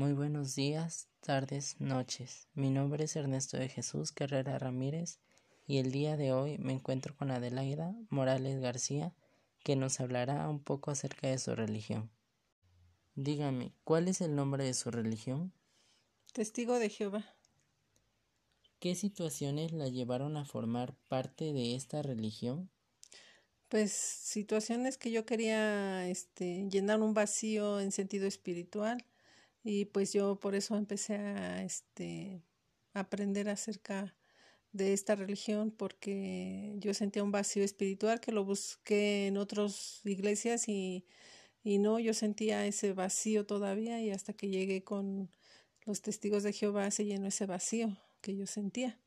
Muy buenos días, tardes, noches. Mi nombre es Ernesto de Jesús Carrera Ramírez y el día de hoy me encuentro con Adelaida Morales García que nos hablará un poco acerca de su religión. Dígame, ¿cuál es el nombre de su religión? Testigo de Jehová. ¿Qué situaciones la llevaron a formar parte de esta religión? Pues situaciones que yo quería este, llenar un vacío en sentido espiritual y pues yo por eso empecé a este, aprender acerca de esta religión porque yo sentía un vacío espiritual que lo busqué en otras iglesias y, y no, yo sentía ese vacío todavía y hasta que llegué con los testigos de Jehová se llenó ese vacío que yo sentía.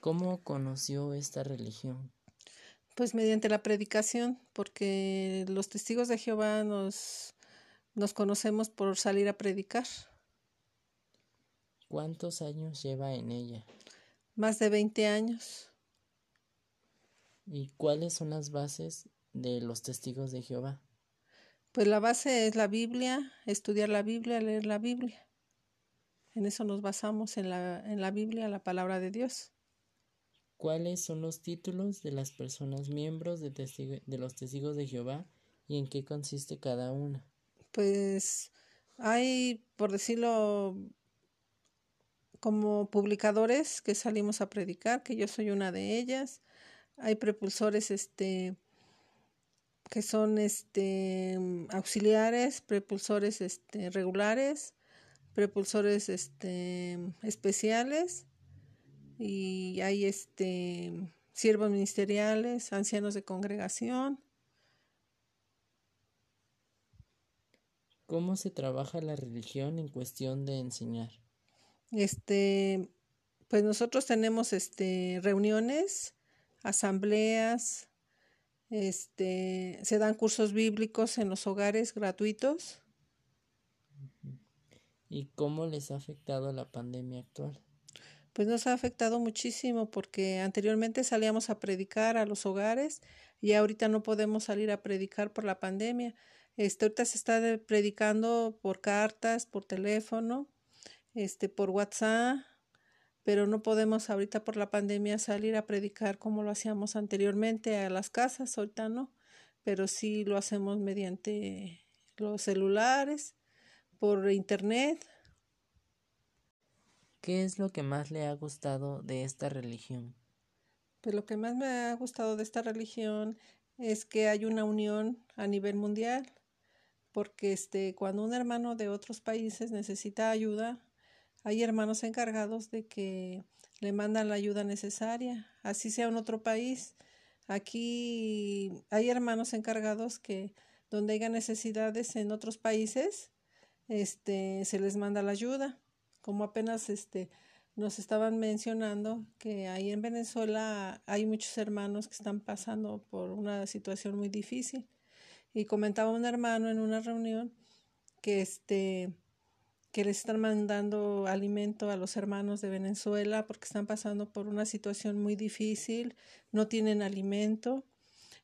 ¿Cómo conoció esta religión? Pues mediante la predicación, porque los testigos de Jehová nos nos conocemos por salir a predicar. ¿Cuántos años lleva en ella? Más de 20 años. ¿Y cuáles son las bases de los testigos de Jehová? Pues la base es la Biblia, estudiar la Biblia, leer la Biblia. En eso nos basamos en la, en la Biblia, la palabra de Dios. ¿Cuáles son los títulos de las personas miembros de, de los testigos de Jehová y en qué consiste cada una? Pues hay, por decirlo, como publicadores que salimos a predicar, que yo soy una de ellas. Hay prepulsores este que son este auxiliares, prepulsores este regulares, prepulsores este especiales y hay este siervos ministeriales, ancianos de congregación, ¿Cómo se trabaja la religión en cuestión de enseñar? Este, pues nosotros tenemos este reuniones, asambleas, este, se dan cursos bíblicos en los hogares gratuitos. ¿Y cómo les ha afectado la pandemia actual? Pues nos ha afectado muchísimo porque anteriormente salíamos a predicar a los hogares y ahorita no podemos salir a predicar por la pandemia. Este, ahorita se está predicando por cartas, por teléfono, este, por WhatsApp, pero no podemos ahorita por la pandemia salir a predicar como lo hacíamos anteriormente a las casas, ahorita no, pero sí lo hacemos mediante los celulares, por internet. ¿Qué es lo que más le ha gustado de esta religión? Pues lo que más me ha gustado de esta religión es que hay una unión a nivel mundial porque este, cuando un hermano de otros países necesita ayuda, hay hermanos encargados de que le mandan la ayuda necesaria, así sea en otro país. Aquí hay hermanos encargados que donde haya necesidades en otros países, este, se les manda la ayuda. Como apenas este, nos estaban mencionando que ahí en Venezuela hay muchos hermanos que están pasando por una situación muy difícil y comentaba un hermano en una reunión que este que les están mandando alimento a los hermanos de Venezuela porque están pasando por una situación muy difícil, no tienen alimento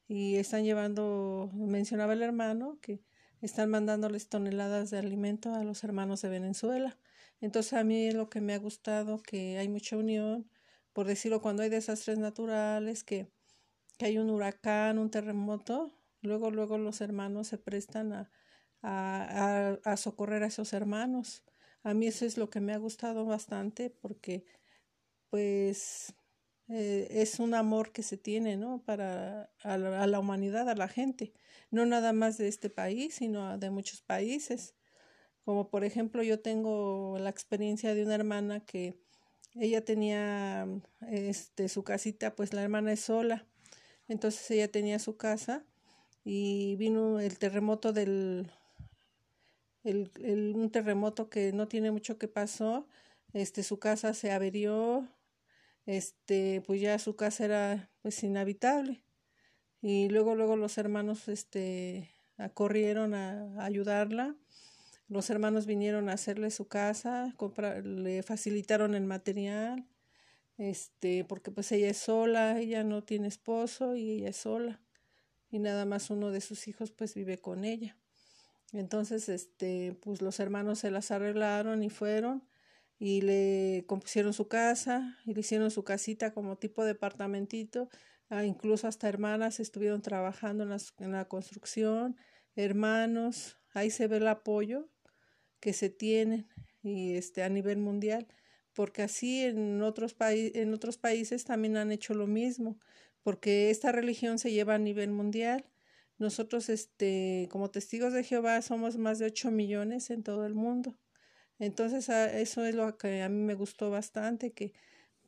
y están llevando, mencionaba el hermano, que están mandándoles toneladas de alimento a los hermanos de Venezuela. Entonces a mí lo que me ha gustado, que hay mucha unión, por decirlo, cuando hay desastres naturales, que, que hay un huracán, un terremoto, Luego, luego los hermanos se prestan a, socorrer a esos hermanos. A mí eso es lo que me ha gustado bastante porque pues eh, es un amor que se tiene, ¿no? Para a la, a la, humanidad, a la gente, no nada más de este país, sino de muchos países. Como por ejemplo, yo tengo la experiencia de una hermana que ella tenía este su casita, pues la hermana es sola. Entonces ella tenía su casa y vino el terremoto del el, el, un terremoto que no tiene mucho que pasó este su casa se averió este pues ya su casa era pues inhabitable. Y luego luego los hermanos este corrieron a, ayudarla. Los hermanos vinieron a hacerle su casa comprar, le facilitaron el material este porque pues ella es sola ella no tiene esposo y ella es sola y nada más uno de sus hijos pues vive con ella. Entonces, este, pues los hermanos se las arreglaron y fueron y le compusieron su casa y le hicieron su casita como tipo departamentito. Ah, incluso hasta hermanas estuvieron trabajando en, en la construcción, hermanos, ahí se ve el apoyo que se tienen y este a nivel mundial porque así en otros, en otros países también han hecho lo mismo, porque esta religión se lleva a nivel mundial. Nosotros, este, como testigos de Jehová, somos más de 8 millones en todo el mundo. Entonces, eso es lo que a mí me gustó bastante, que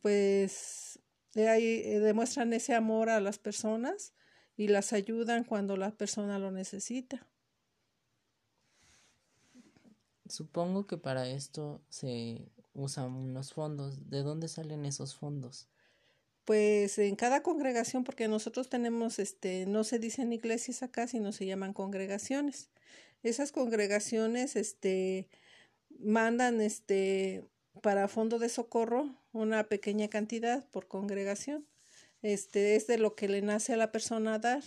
pues ahí eh, demuestran ese amor a las personas y las ayudan cuando la persona lo necesita. Supongo que para esto se usan unos fondos. ¿De dónde salen esos fondos? Pues en cada congregación, porque nosotros tenemos, este, no se dicen iglesias acá, sino se llaman congregaciones. Esas congregaciones, este, mandan, este, para fondo de socorro una pequeña cantidad por congregación. Este es de lo que le nace a la persona dar.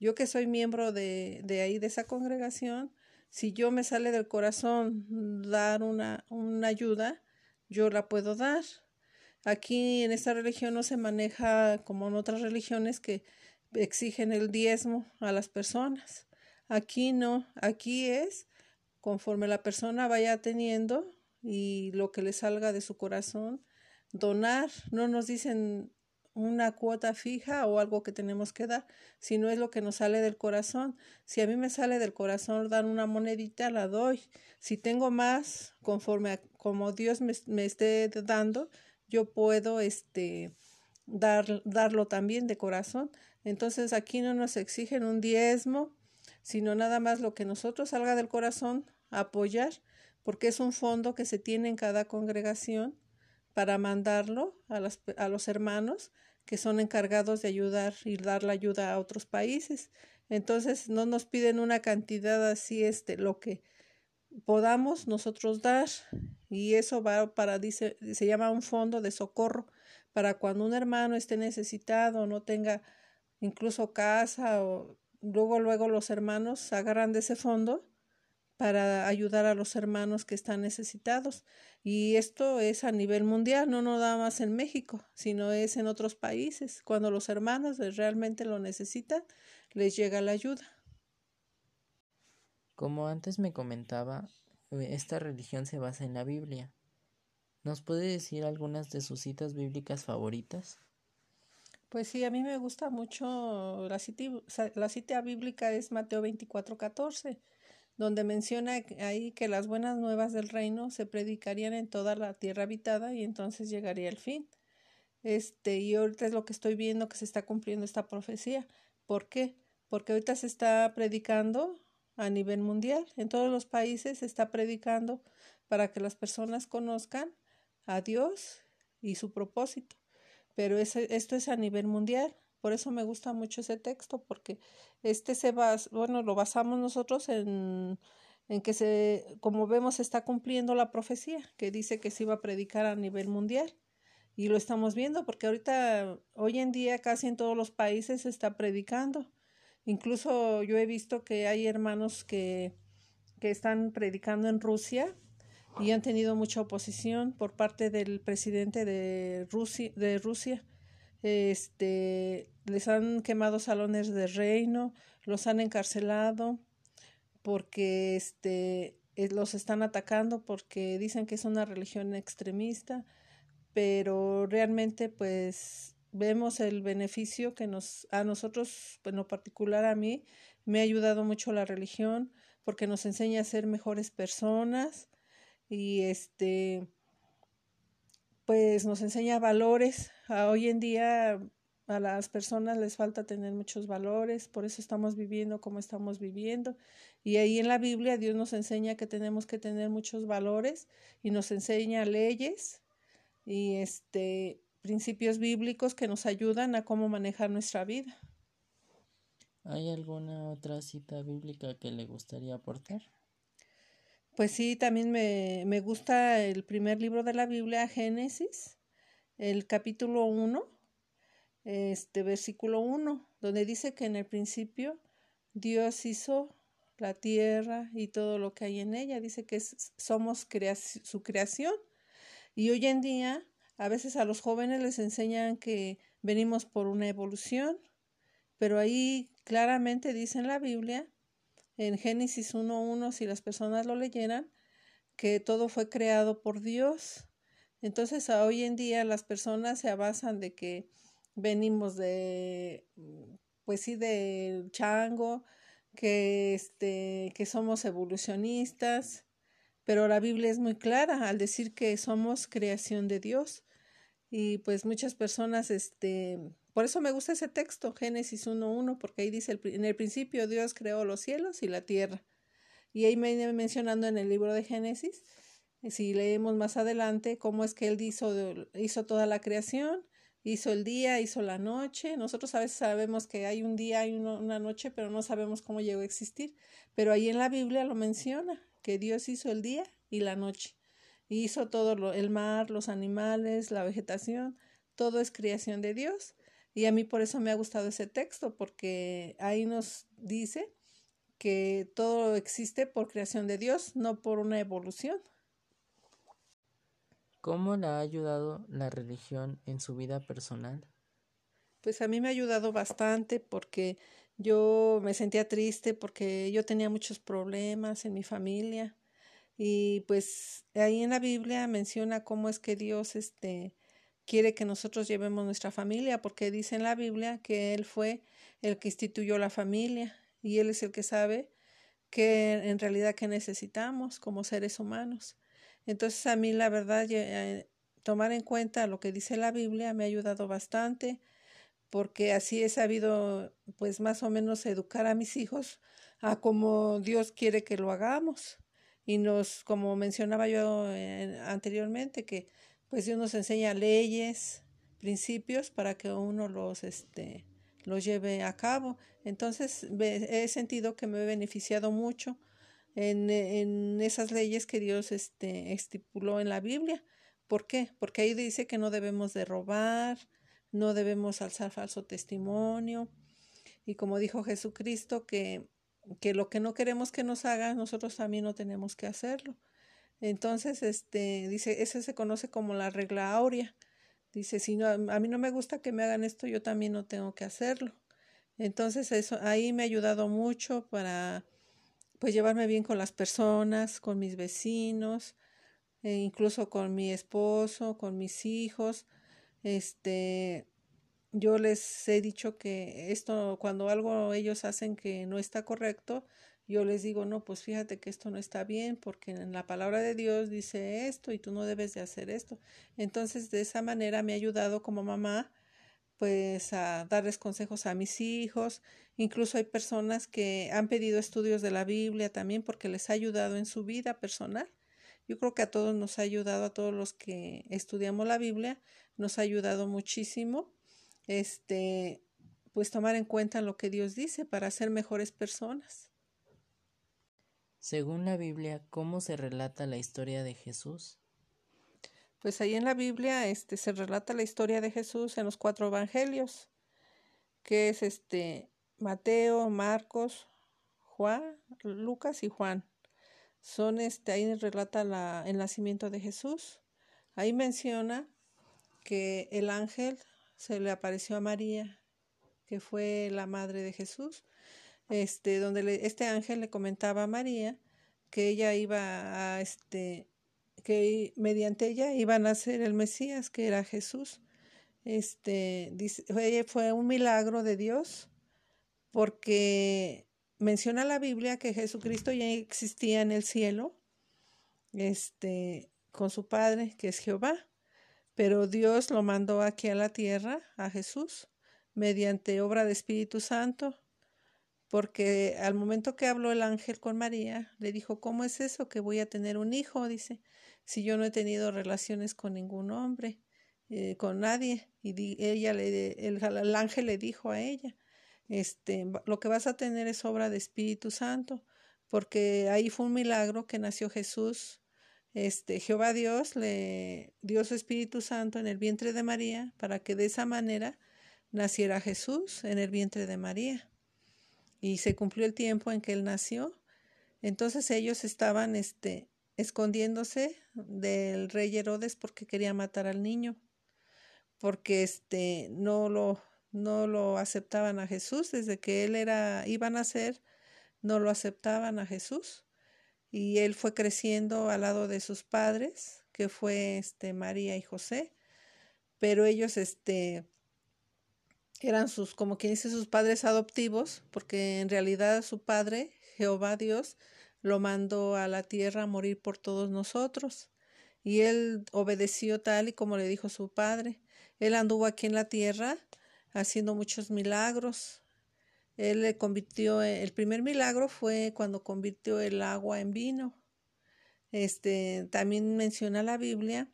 Yo que soy miembro de, de ahí, de esa congregación, si yo me sale del corazón dar una, una ayuda, yo la puedo dar. Aquí en esta religión no se maneja como en otras religiones que exigen el diezmo a las personas. Aquí no, aquí es conforme la persona vaya teniendo y lo que le salga de su corazón, donar. No nos dicen una cuota fija o algo que tenemos que dar, sino es lo que nos sale del corazón. Si a mí me sale del corazón dar una monedita, la doy. Si tengo más, conforme a como Dios me, me esté dando, yo puedo este, dar, darlo también de corazón. Entonces aquí no nos exigen un diezmo, sino nada más lo que nosotros salga del corazón, apoyar, porque es un fondo que se tiene en cada congregación para mandarlo a, las, a los hermanos que son encargados de ayudar y dar la ayuda a otros países. Entonces no nos piden una cantidad así, este, lo que podamos nosotros dar y eso va para, dice, se llama un fondo de socorro para cuando un hermano esté necesitado, no tenga incluso casa o luego, luego los hermanos agarran de ese fondo para ayudar a los hermanos que están necesitados. Y esto es a nivel mundial, no nada más en México, sino es en otros países. Cuando los hermanos realmente lo necesitan, les llega la ayuda. Como antes me comentaba, eh, esta religión se basa en la Biblia. ¿Nos puede decir algunas de sus citas bíblicas favoritas? Pues sí, a mí me gusta mucho la cita, la cita bíblica es Mateo 24, 14 donde menciona ahí que las buenas nuevas del reino se predicarían en toda la tierra habitada y entonces llegaría el fin. Este, y ahorita es lo que estoy viendo que se está cumpliendo esta profecía. ¿Por qué? Porque ahorita se está predicando a nivel mundial. En todos los países se está predicando para que las personas conozcan a Dios y su propósito. Pero esto es a nivel mundial. Por eso me gusta mucho ese texto, porque este se va, bueno, lo basamos nosotros en, en que se, como vemos, está cumpliendo la profecía que dice que se iba a predicar a nivel mundial. Y lo estamos viendo porque ahorita, hoy en día, casi en todos los países se está predicando. Incluso yo he visto que hay hermanos que, que están predicando en Rusia y han tenido mucha oposición por parte del presidente de Rusia, de Rusia. Este, les han quemado salones de reino, los han encarcelado porque este, eh, los están atacando porque dicen que es una religión extremista, pero realmente pues vemos el beneficio que nos a nosotros, en lo particular a mí, me ha ayudado mucho la religión porque nos enseña a ser mejores personas y este pues nos enseña valores. hoy en día a las personas les falta tener muchos valores, por eso estamos viviendo como estamos viviendo. Y ahí en la Biblia Dios nos enseña que tenemos que tener muchos valores y nos enseña leyes y este principios bíblicos que nos ayudan a cómo manejar nuestra vida. ¿Hay alguna otra cita bíblica que le gustaría aportar? Pues sí, también me, me gusta el primer libro de la Biblia, Génesis, el capítulo 1, este versículo 1, donde dice que en el principio Dios hizo la tierra y todo lo que hay en ella. Dice que somos su creación. Y hoy en día, a veces a los jóvenes les enseñan que venimos por una evolución, pero ahí claramente dice en la Biblia, en Génesis 1.1, si las personas lo leyeran, que todo fue creado por Dios. Entonces, hoy en día las personas se basan de que venimos de, pues sí, del chango, que, este, que somos evolucionistas, pero la Biblia es muy clara al decir que somos creación de Dios. Y pues muchas personas, este, por eso me gusta ese texto, Génesis 1.1, porque ahí dice, en el principio Dios creó los cielos y la tierra. Y ahí me viene mencionando en el libro de Génesis, si leemos más adelante, cómo es que Él hizo, hizo toda la creación hizo el día, hizo la noche. Nosotros a veces sabemos que hay un día y una noche, pero no sabemos cómo llegó a existir. Pero ahí en la Biblia lo menciona, que Dios hizo el día y la noche. Hizo todo lo, el mar, los animales, la vegetación, todo es creación de Dios. Y a mí por eso me ha gustado ese texto, porque ahí nos dice que todo existe por creación de Dios, no por una evolución. ¿Cómo le ha ayudado la religión en su vida personal? Pues a mí me ha ayudado bastante porque yo me sentía triste porque yo tenía muchos problemas en mi familia y pues ahí en la Biblia menciona cómo es que Dios este quiere que nosotros llevemos nuestra familia porque dice en la Biblia que él fue el que instituyó la familia y él es el que sabe que en realidad que necesitamos como seres humanos. Entonces a mí la verdad eh, tomar en cuenta lo que dice la Biblia me ha ayudado bastante porque así he sabido pues más o menos educar a mis hijos a como Dios quiere que lo hagamos y nos como mencionaba yo eh, anteriormente que pues Dios nos enseña leyes principios para que uno los este los lleve a cabo entonces he sentido que me he beneficiado mucho en, en esas leyes que Dios este, estipuló en la Biblia. ¿Por qué? Porque ahí dice que no debemos de robar, no debemos alzar falso testimonio. Y como dijo Jesucristo, que, que lo que no queremos que nos hagan, nosotros también no tenemos que hacerlo. Entonces, este, dice, ese se conoce como la regla áurea. Dice, si no, a mí no me gusta que me hagan esto, yo también no tengo que hacerlo. Entonces, eso ahí me ha ayudado mucho para pues llevarme bien con las personas, con mis vecinos, e incluso con mi esposo, con mis hijos. Este, yo les he dicho que esto, cuando algo ellos hacen que no está correcto, yo les digo, no, pues fíjate que esto no está bien, porque en la palabra de Dios dice esto y tú no debes de hacer esto. Entonces, de esa manera me ha ayudado como mamá pues a darles consejos a mis hijos. Incluso hay personas que han pedido estudios de la Biblia también porque les ha ayudado en su vida personal. Yo creo que a todos nos ha ayudado, a todos los que estudiamos la Biblia, nos ha ayudado muchísimo. Este, pues tomar en cuenta lo que Dios dice para ser mejores personas. Según la Biblia, ¿cómo se relata la historia de Jesús? Pues ahí en la Biblia este, se relata la historia de Jesús en los cuatro evangelios, que es este Mateo, Marcos, Juan, Lucas y Juan. Son este, ahí relata la, el nacimiento de Jesús. Ahí menciona que el ángel se le apareció a María, que fue la madre de Jesús, este, donde este ángel le comentaba a María que ella iba a, este, que mediante ella iba a nacer el Mesías, que era Jesús. Este, dice, fue un milagro de Dios porque menciona la Biblia que Jesucristo ya existía en el cielo, este, con su Padre, que es Jehová, pero Dios lo mandó aquí a la tierra, a Jesús, mediante obra de Espíritu Santo, porque al momento que habló el ángel con María, le dijo, ¿cómo es eso que voy a tener un hijo? Dice, si yo no he tenido relaciones con ningún hombre, eh, con nadie. Y ella le, el, el, ángel le dijo a ella, este, lo que vas a tener es obra de Espíritu Santo, porque ahí fue un milagro que nació Jesús. Este, Jehová Dios le dio su Espíritu Santo en el vientre de María para que de esa manera naciera Jesús en el vientre de María. Y se cumplió el tiempo en que él nació Entonces ellos estaban este, escondiéndose del rey Herodes porque quería matar al niño, porque este, no, lo, no lo aceptaban a Jesús desde que él era, iba a nacer, no lo aceptaban a Jesús. Y él fue creciendo al lado de sus padres, que fue este, María y José, pero ellos este, eran sus, como quien dice, sus padres adoptivos, porque en realidad su padre, Jehová Dios, lo mandó a la tierra a morir por todos nosotros. Y él obedeció tal y como le dijo su padre. Él anduvo aquí en la tierra haciendo muchos milagros. Él le convirtió, el primer milagro fue cuando convirtió el agua en vino. Este, también menciona la Biblia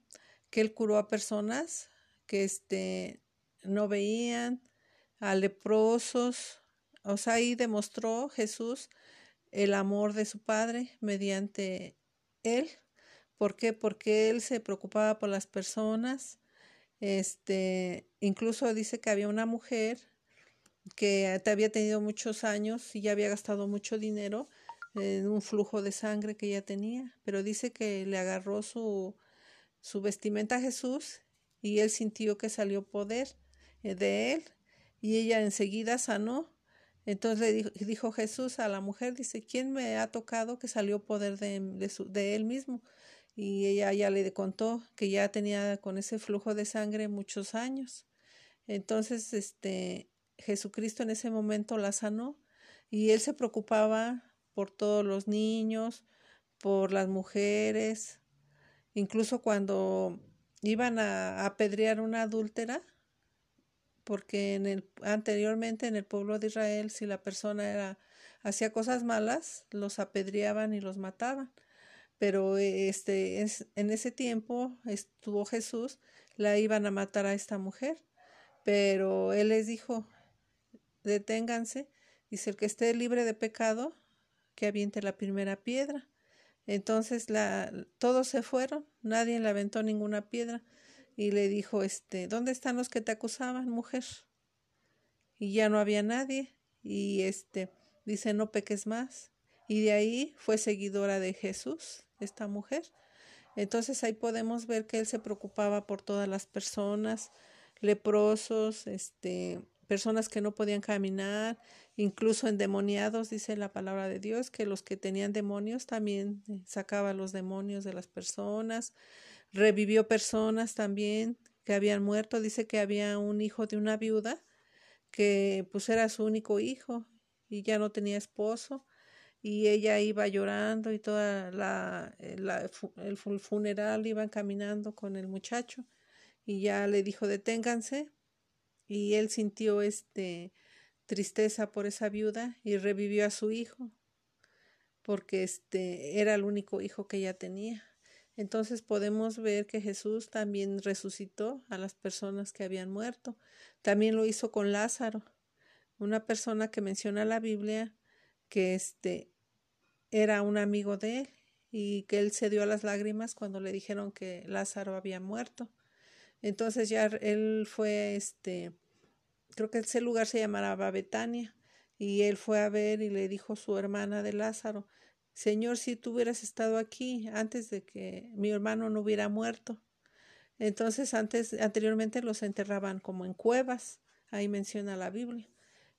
que él curó a personas que este, no veían, a leprosos. O sea, ahí demostró Jesús el amor de su Padre mediante él. ¿Por qué? Porque él se preocupaba por las personas. Este, incluso dice que había una mujer que había tenido muchos años y ya había gastado mucho dinero en un flujo de sangre que ella tenía, pero dice que le agarró su, su vestimenta a Jesús y él sintió que salió poder eh, de él y ella enseguida sanó. Entonces le dijo, dijo, Jesús a la mujer, dice, ¿quién me ha tocado que salió poder de, de, él mismo? Y ella ya le contó que ya tenía con ese flujo de sangre muchos años. Entonces, este, Jesucristo en ese momento la sanó y él se preocupaba por todos los niños, por las mujeres, incluso cuando iban a apedrear una adúltera, porque en el, anteriormente en el pueblo de Israel, si la persona hacía cosas malas, los apedreaban y los mataban. Pero este, es, en ese tiempo estuvo Jesús, la iban a matar a esta mujer. Pero él les dijo, deténganse, dice el que esté libre de pecado, que aviente la primera piedra. Entonces la, todos se fueron, nadie le aventó ninguna piedra y le dijo, este, ¿dónde están los que te acusaban, mujer? Y ya no había nadie y este, dice, no peques más. Y de ahí fue seguidora de Jesús, esta mujer. Entonces ahí podemos ver que él se preocupaba por todas las personas, leprosos, este, personas que no podían caminar, incluso endemoniados, dice la palabra de Dios, que los que tenían demonios también eh, sacaba los demonios de las personas, revivió personas también que habían muerto, dice que había un hijo de una viuda que pues era su único hijo y ya no tenía esposo. Y ella iba llorando y toda la, eh, el funeral iban caminando con el muchacho. Y ya le dijo deténganse y él sintió este tristeza por esa viuda y revivió a su hijo porque este era el único hijo que ella tenía. Entonces podemos ver que Jesús también resucitó a las personas que habían muerto. También lo hizo con Lázaro, una persona que menciona la Biblia que este era un amigo de él y que él se dio a las lágrimas cuando le dijeron que Lázaro había muerto. Entonces ya él fue este creo que ese lugar se llamaba Betania, y él fue a ver y le dijo su hermana de Lázaro, Señor, si tú hubieras estado aquí antes de que mi hermano no hubiera muerto. Entonces, antes, anteriormente los enterraban como en cuevas, ahí menciona la Biblia.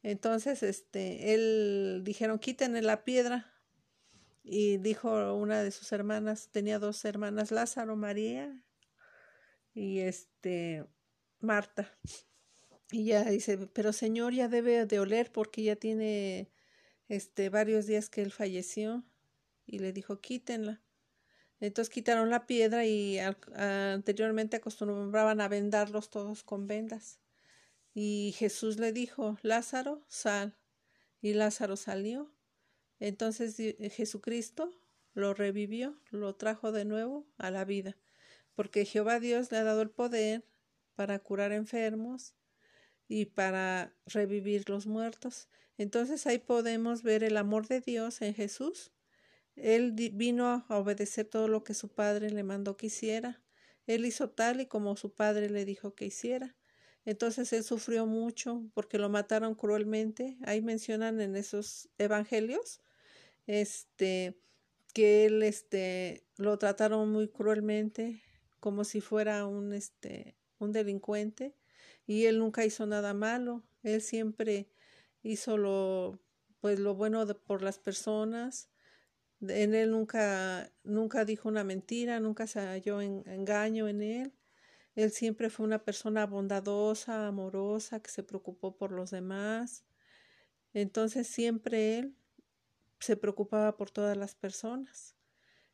Entonces, este, él dijeron, quítenle la piedra. Y dijo una de sus hermanas, tenía dos hermanas, Lázaro, María y este, Marta. Y ya dice, pero señor, ya debe de oler porque ya tiene este varios días que él falleció. Y le dijo, quítenla. Entonces quitaron la piedra y anteriormente acostumbraban a vendarlos todos con vendas. Y Jesús le dijo, Lázaro, sal. Y Lázaro salió. Entonces Jesucristo lo revivió, lo trajo de nuevo a la vida, porque Jehová Dios le ha dado el poder para curar enfermos, y para revivir los muertos. Entonces ahí podemos ver el amor de Dios en Jesús. Él vino a obedecer todo lo que su padre le mandó que hiciera. Él hizo tal y como su padre le dijo que hiciera. Entonces él sufrió mucho porque lo mataron cruelmente. Ahí mencionan en esos evangelios este, que él, este, lo trataron muy cruelmente, como si fuera un, este, un delincuente, y él nunca hizo nada malo, él siempre hizo lo, pues lo bueno por las personas, en él nunca, nunca dijo una mentira, nunca se halló en, engaño en él. Él siempre fue una persona bondadosa, amorosa, que se preocupó por los demás. Entonces siempre él se preocupaba por todas las personas.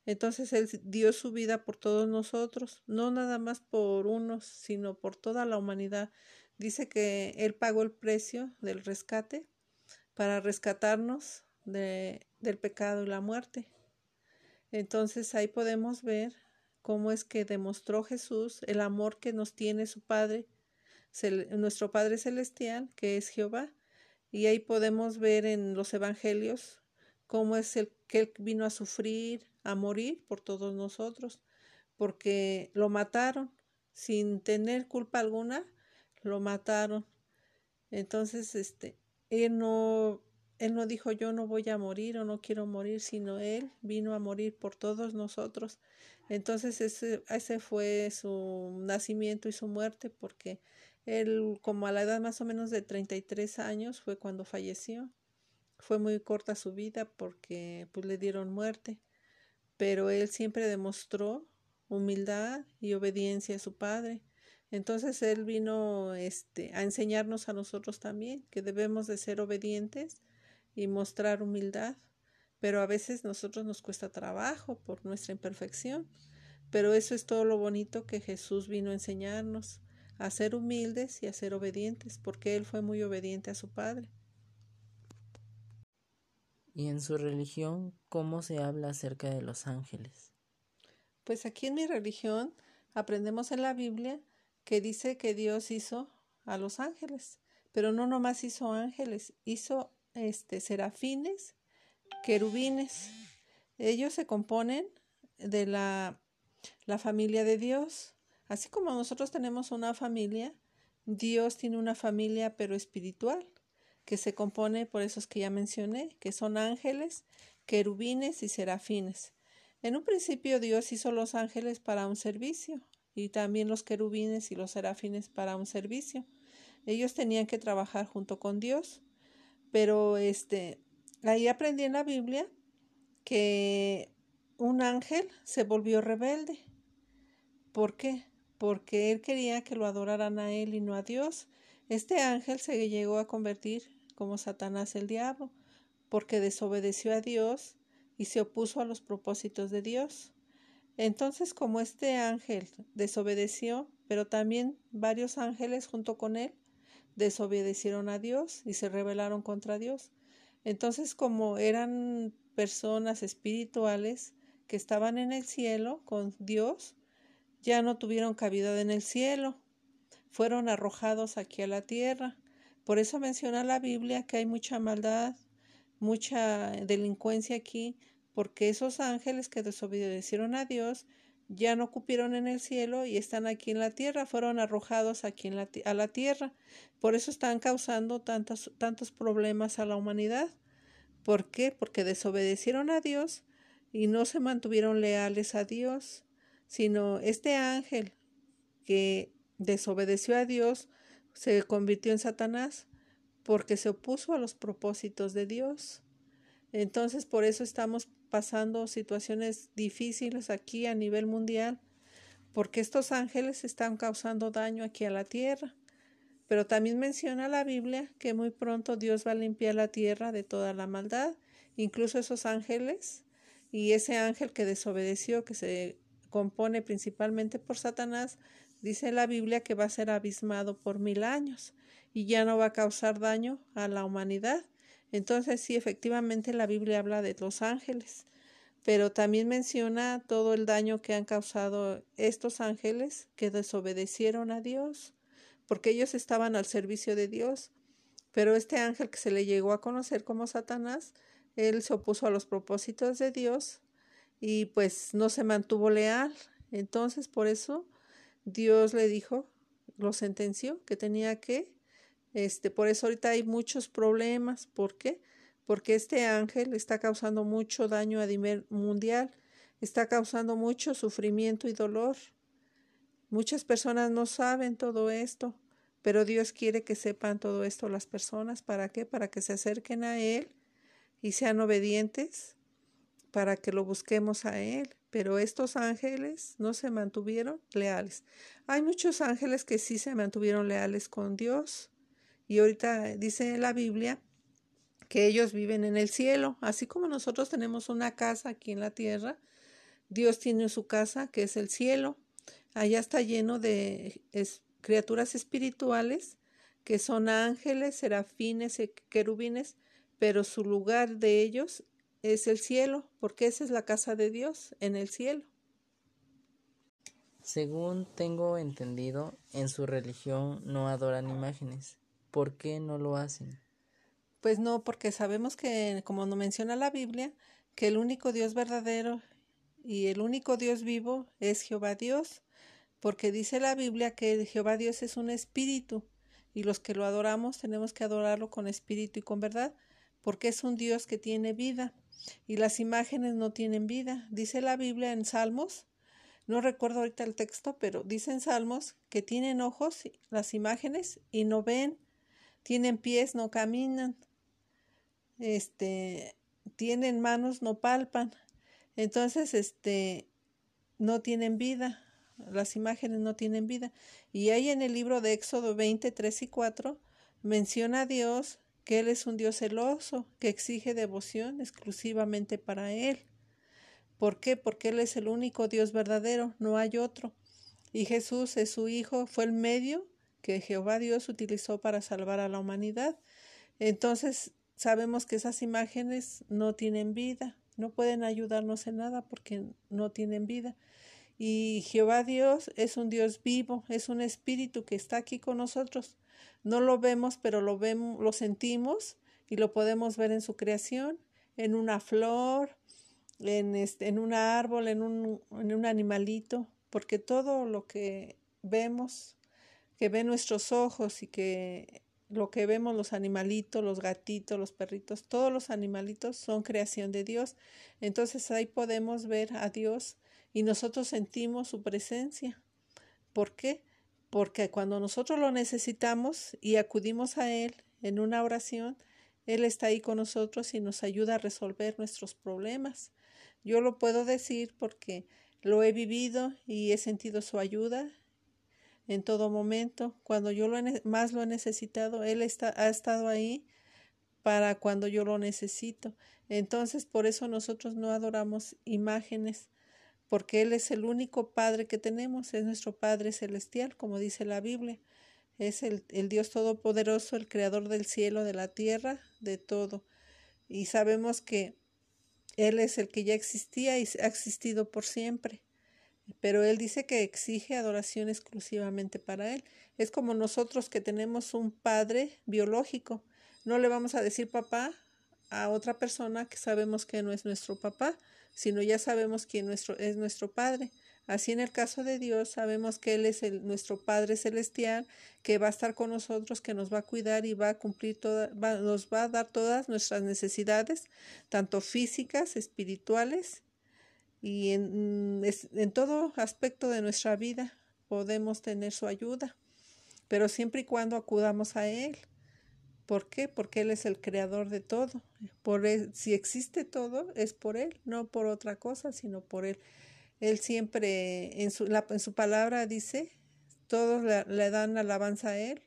Entonces Él dio su vida por todos nosotros, no nada más por unos, sino por toda la humanidad. Dice que Él pagó el precio del rescate para rescatarnos de, del pecado y la muerte. Entonces ahí podemos ver cómo es que demostró Jesús el amor que nos tiene su Padre, nuestro Padre Celestial, que es Jehová. Y ahí podemos ver en los Evangelios cómo es el que Él vino a sufrir, a morir por todos nosotros, porque lo mataron sin tener culpa alguna, lo mataron. Entonces, este, Él no él no dijo yo no voy a morir o no quiero morir, sino Él vino a morir por todos nosotros. Entonces ese, ese fue su nacimiento y su muerte porque Él como a la edad más o menos de 33 años fue cuando falleció. Fue muy corta su vida porque pues le dieron muerte, pero Él siempre demostró humildad y obediencia a su Padre. Entonces Él vino este, a enseñarnos a nosotros también que debemos de ser obedientes y mostrar humildad, pero a veces nosotros nos cuesta trabajo por nuestra imperfección. Pero eso es todo lo bonito que Jesús vino a enseñarnos, a ser humildes y a ser obedientes, porque Él fue muy obediente a su Padre. ¿Y en su religión cómo se habla acerca de los ángeles? Pues aquí en mi religión aprendemos en la Biblia que dice que Dios hizo a los ángeles, pero no nomás hizo ángeles, hizo este, serafines, querubines. Ellos se componen de la, la familia de Dios. Así como nosotros tenemos una familia, Dios tiene una familia pero espiritual, que se compone por esos que ya mencioné, que son ángeles, querubines y serafines. En un principio Dios hizo los ángeles para un servicio y también los querubines y los serafines para un servicio. Ellos tenían que trabajar junto con Dios. Pero este, ahí aprendí en la Biblia que un ángel se volvió rebelde. ¿Por qué? Porque él quería que lo adoraran a él y no a Dios. Este ángel se llegó a convertir como Satanás el diablo, porque desobedeció a Dios y se opuso a los propósitos de Dios. Entonces, como este ángel desobedeció, pero también varios ángeles junto con él desobedecieron a Dios y se rebelaron contra Dios. Entonces, como eran personas espirituales que estaban en el cielo con Dios, ya no tuvieron cabida en el cielo, fueron arrojados aquí a la tierra. Por eso menciona la Biblia que hay mucha maldad, mucha delincuencia aquí, porque esos ángeles que desobedecieron a Dios ya no cupieron en el cielo y están aquí en la tierra, fueron arrojados aquí en la, a la tierra. Por eso están causando tantos, tantos problemas a la humanidad. ¿Por qué? Porque desobedecieron a Dios y no se mantuvieron leales a Dios, sino este ángel que desobedeció a Dios se convirtió en Satanás porque se opuso a los propósitos de Dios. Entonces por eso estamos pasando situaciones difíciles aquí a nivel mundial, porque estos ángeles están causando daño aquí a la tierra. Pero también menciona la Biblia que muy pronto Dios va a limpiar la tierra de toda la maldad, incluso esos ángeles y ese ángel que desobedeció, que se compone principalmente por Satanás, dice la Biblia que va a ser abismado por mil años y ya no va a causar daño a la humanidad entonces sí, efectivamente la Biblia habla de los ángeles, pero también menciona todo el daño que han causado estos ángeles que desobedecieron a Dios, porque ellos estaban al servicio de Dios. Pero este ángel que se le llegó a conocer como Satanás, él se opuso a los propósitos de Dios y pues no se mantuvo leal. Entonces por eso Dios le dijo, lo sentenció, que tenía que este, por eso ahorita hay muchos problemas. ¿Por qué? porque este ángel está causando mucho daño a nivel mundial, está causando mucho sufrimiento y dolor. Muchas personas no saben todo esto, pero Dios quiere que sepan todo esto las personas. ¿Para qué? Para que se acerquen a Él y sean obedientes, para que lo busquemos a Él. Pero estos ángeles no se mantuvieron leales. Hay muchos ángeles que sí se mantuvieron leales con Dios. Y ahorita dice la Biblia que ellos viven en el cielo, así como nosotros tenemos una casa aquí en la tierra, Dios tiene su casa que es el cielo. Allá está lleno de criaturas espirituales que son ángeles, serafines, querubines, pero su lugar de ellos es el cielo, porque esa es la casa de Dios, en el cielo. Según tengo entendido, en su religión no adoran imágenes. ¿Por qué no lo hacen? Pues no, porque sabemos que, como nos menciona la Biblia, que el único Dios verdadero y el único Dios vivo es Jehová Dios, porque dice la Biblia que Jehová Dios es un espíritu y los que lo adoramos tenemos que adorarlo con espíritu y con verdad, porque es un Dios que tiene vida y las imágenes no tienen vida. Dice la Biblia en Salmos, no recuerdo ahorita el texto, pero dice en Salmos que tienen ojos las imágenes y no ven, tienen pies, no caminan, este, tienen manos, no palpan. Entonces, este, no tienen vida, las imágenes no tienen vida. Y ahí en el libro de Éxodo 20, 3 y 4 menciona a Dios que Él es un Dios celoso, que exige devoción exclusivamente para Él. ¿Por qué? Porque Él es el único Dios verdadero, no hay otro. Y Jesús es su Hijo, fue el medio que Jehová Dios utilizó para salvar a la humanidad. Entonces sabemos que esas imágenes no tienen vida, no pueden ayudarnos en nada porque no tienen vida. Y Jehová Dios es un Dios vivo, es un espíritu que está aquí con nosotros. No lo vemos, pero lo vemos, lo sentimos y lo podemos ver en su creación, en una flor, en, este, en un árbol, en un, en un animalito, porque todo lo que vemos, que ven nuestros ojos y que lo que vemos los animalitos, los gatitos, los perritos, todos los animalitos son creación de Dios. Entonces ahí podemos ver a Dios y nosotros sentimos su presencia. ¿Por qué? Porque cuando nosotros lo necesitamos y acudimos a Él en una oración, Él está ahí con nosotros y nos ayuda a resolver nuestros problemas. Yo lo puedo decir porque lo he vivido y he sentido su ayuda en todo momento. Cuando yo lo más lo he necesitado, Él está, ha estado ahí para cuando yo lo necesito. Entonces, por eso nosotros no adoramos imágenes, porque Él es el único Padre que tenemos, es nuestro Padre celestial, como dice la Biblia. Es el, el, Dios Todopoderoso, el Creador del cielo, de la tierra, de todo. Y sabemos que Él es el que ya existía y ha existido por siempre. Pero Él dice que exige adoración exclusivamente para Él. Es como nosotros que tenemos un Padre biológico. No le vamos a decir papá a otra persona que sabemos que no es nuestro papá sino ya sabemos quién nuestro, es nuestro Padre. Así en el caso de Dios sabemos que Él es el, nuestro Padre Celestial, que va a estar con nosotros, que nos va a cuidar y va a cumplir todas, nos va a dar todas nuestras necesidades, tanto físicas, espirituales y en, en todo aspecto de nuestra vida podemos tener su ayuda, pero siempre y cuando acudamos a Él. ¿Por qué? Porque Él es el creador de todo. Por si existe todo, es por Él, no por otra cosa, sino por Él. Él siempre, en su, en su palabra dice, todos le, dan alabanza a Él.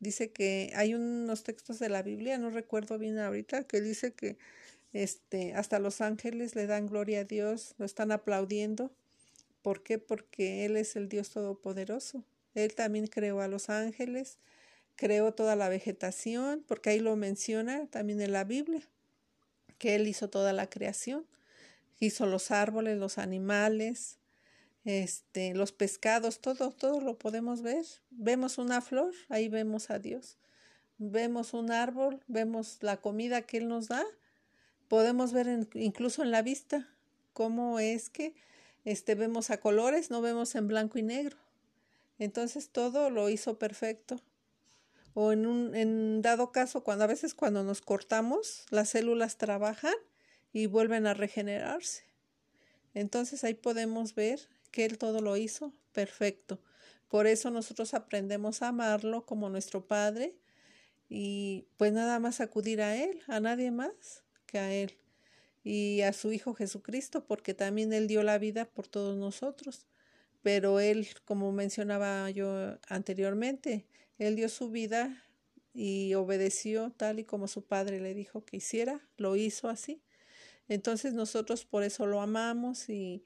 Dice que hay unos textos de la Biblia, no recuerdo bien ahorita, que dice que este, hasta los ángeles le dan gloria a Dios, lo están aplaudiendo. ¿Por qué? Porque Él es el Dios Todopoderoso. Él también creó a los ángeles, creó toda la vegetación, porque ahí lo menciona también en la Biblia, que Él hizo toda la creación, hizo los árboles, los animales, este, los pescados, todo, todo lo podemos ver. Vemos una flor, ahí vemos a Dios. Vemos un árbol, vemos la comida que Él nos da. Podemos ver incluso en la vista cómo es que este, vemos a colores, no vemos en blanco y negro. Entonces todo lo hizo perfecto o en un en dado caso cuando a veces cuando nos cortamos las células trabajan y vuelven a regenerarse. Entonces ahí podemos ver que Él todo lo hizo perfecto. Por eso nosotros aprendemos a amarlo como nuestro Padre y pues nada más acudir a Él, a nadie más que a Él y a su Hijo Jesucristo, porque también Él dio la vida por todos nosotros. Pero Él, como mencionaba yo anteriormente, Él dio su vida y obedeció tal y como su Padre le dijo que hiciera, lo hizo así. Entonces nosotros por eso lo amamos y,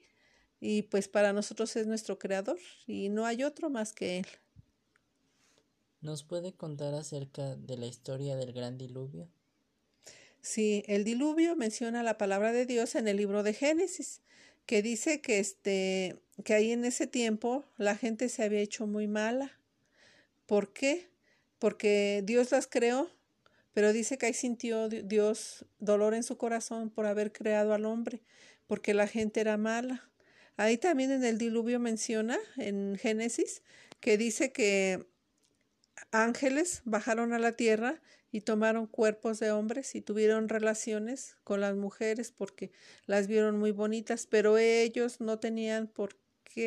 y pues para nosotros es nuestro creador y no hay otro más que Él. ¿Nos puede contar acerca de la historia del gran diluvio? Sí, el diluvio menciona la palabra de Dios en el libro de Génesis, que dice que este que ahí en ese tiempo la gente se había hecho muy mala. ¿Por qué? Porque Dios las creó, pero dice que ahí sintió Dios dolor en su corazón por haber creado al hombre, porque la gente era mala. Ahí también en el diluvio menciona en Génesis que dice que ángeles bajaron a la tierra y tomaron cuerpos de hombres y tuvieron relaciones con las mujeres porque las vieron muy bonitas, pero ellos no tenían por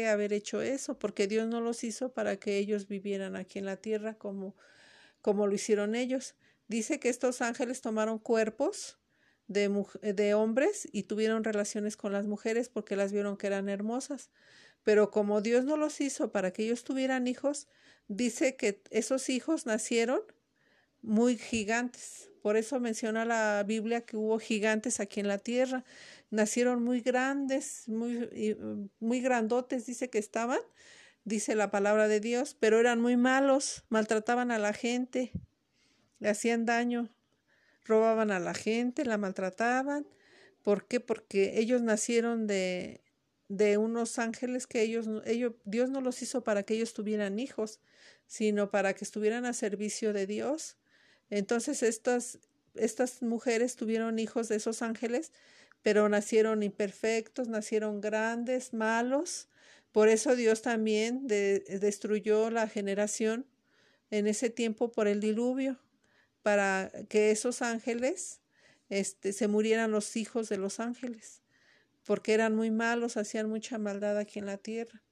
haber hecho eso, porque Dios no los hizo para que ellos vivieran aquí en la tierra como, como lo hicieron ellos. Dice que estos ángeles tomaron cuerpos de, de hombres y tuvieron relaciones con las mujeres porque las vieron que eran hermosas. Pero como Dios no los hizo para que ellos tuvieran hijos, dice que esos hijos nacieron muy gigantes. Por eso menciona la Biblia que hubo gigantes aquí en la tierra. Nacieron muy grandes, muy, muy grandotes, dice que estaban, dice la palabra de Dios, pero eran muy malos, maltrataban a la gente, le hacían daño, robaban a la gente, la maltrataban. ¿Por qué? Porque ellos nacieron de, de unos ángeles que ellos, ellos, Dios no los hizo para que ellos tuvieran hijos, sino para que estuvieran a servicio de Dios entonces estas, estas mujeres tuvieron hijos de esos ángeles, pero nacieron imperfectos, nacieron grandes, malos. Por eso Dios también destruyó la generación en ese tiempo por el diluvio, para que esos ángeles este, se murieran los hijos de los ángeles, porque eran muy malos, hacían mucha maldad aquí en la tierra.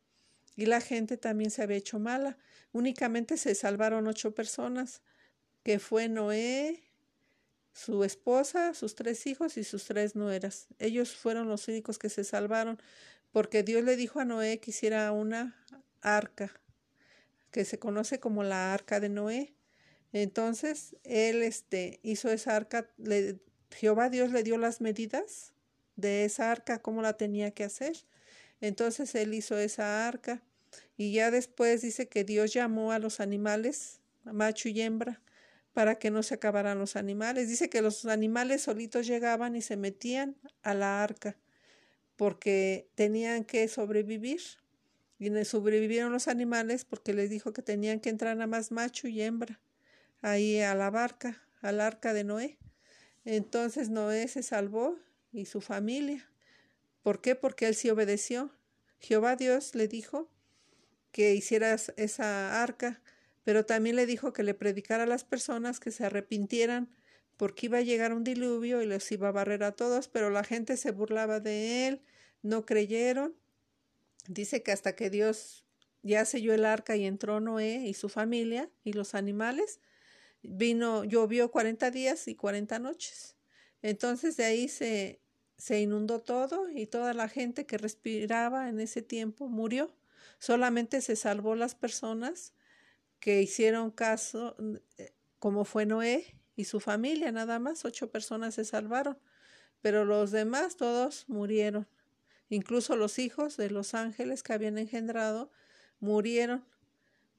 Y la gente también se había hecho mala. Únicamente se salvaron ocho personas que fue Noé, su esposa, sus tres hijos y sus tres nueras. Ellos fueron los únicos que se salvaron porque Dios le dijo a Noé que hiciera una arca, que se conoce como la arca de Noé. Entonces, él este, hizo esa arca, Jehová Dios le dio las medidas de esa arca, cómo la tenía que hacer. Entonces, él hizo esa arca y ya después dice que Dios llamó a los animales, macho y hembra, para que no se acabaran los animales. Dice que los animales solitos llegaban y se metían a la arca porque tenían que sobrevivir. Y sobrevivieron los animales porque les dijo que tenían que entrar a más macho y hembra ahí a la barca, al arca de Noé. Entonces Noé se salvó y su familia. ¿Por qué? Porque él sí obedeció. Jehová Dios le dijo que hiciera esa arca pero también le dijo que le predicara a las personas que se arrepintieran porque iba a llegar un diluvio y les iba a barrer a todos, pero la gente se burlaba de él, no creyeron. Dice que hasta que Dios ya selló el arca y entró Noé y su familia y los animales, vino, llovió cuarenta días y cuarenta noches. Entonces de ahí se, se inundó todo y toda la gente que respiraba en ese tiempo murió. Solamente se salvó las personas que hicieron caso, eh, como fue Noé y su familia, nada más, ocho personas se salvaron, pero los demás todos murieron. Incluso los hijos de los ángeles que habían engendrado murieron.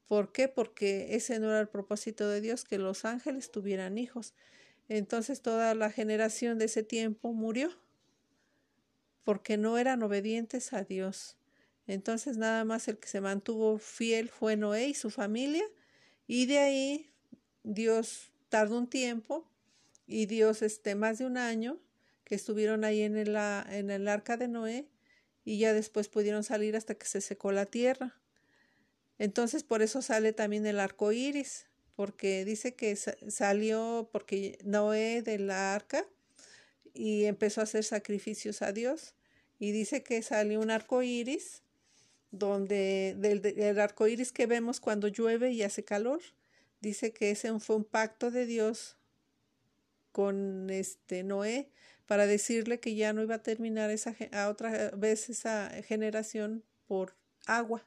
¿Por qué? Porque ese no era el propósito de Dios, que los ángeles tuvieran hijos. Entonces toda la generación de ese tiempo murió, porque no eran obedientes a Dios. Entonces nada más el que se mantuvo fiel fue Noé y su familia. Y de ahí Dios tardó un tiempo y Dios, este, más de un año que estuvieron ahí en el, en el arca de Noé y ya después pudieron salir hasta que se secó la tierra. Entonces por eso sale también el arco iris, porque dice que salió porque Noé de la arca y empezó a hacer sacrificios a Dios. Y dice que salió un arco iris, donde del, el arco iris que vemos cuando llueve y hace calor, dice que ese fue un pacto de Dios con este Noé para decirle que ya no iba a terminar esa, a otra vez esa generación por agua.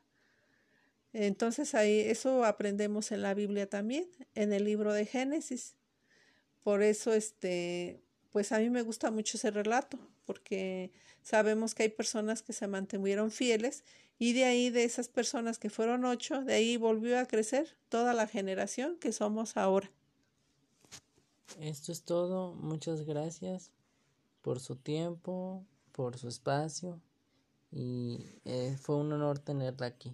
Entonces ahí eso aprendemos en la Biblia también, en el libro de Génesis. Por eso este pues a mí me gusta mucho ese relato, porque sabemos que hay personas que se mantuvieron fieles y de ahí de esas personas que fueron ocho, de ahí volvió a crecer toda la generación que somos ahora. Esto es todo, muchas gracias por su tiempo, por su espacio y eh, fue un honor tenerla aquí.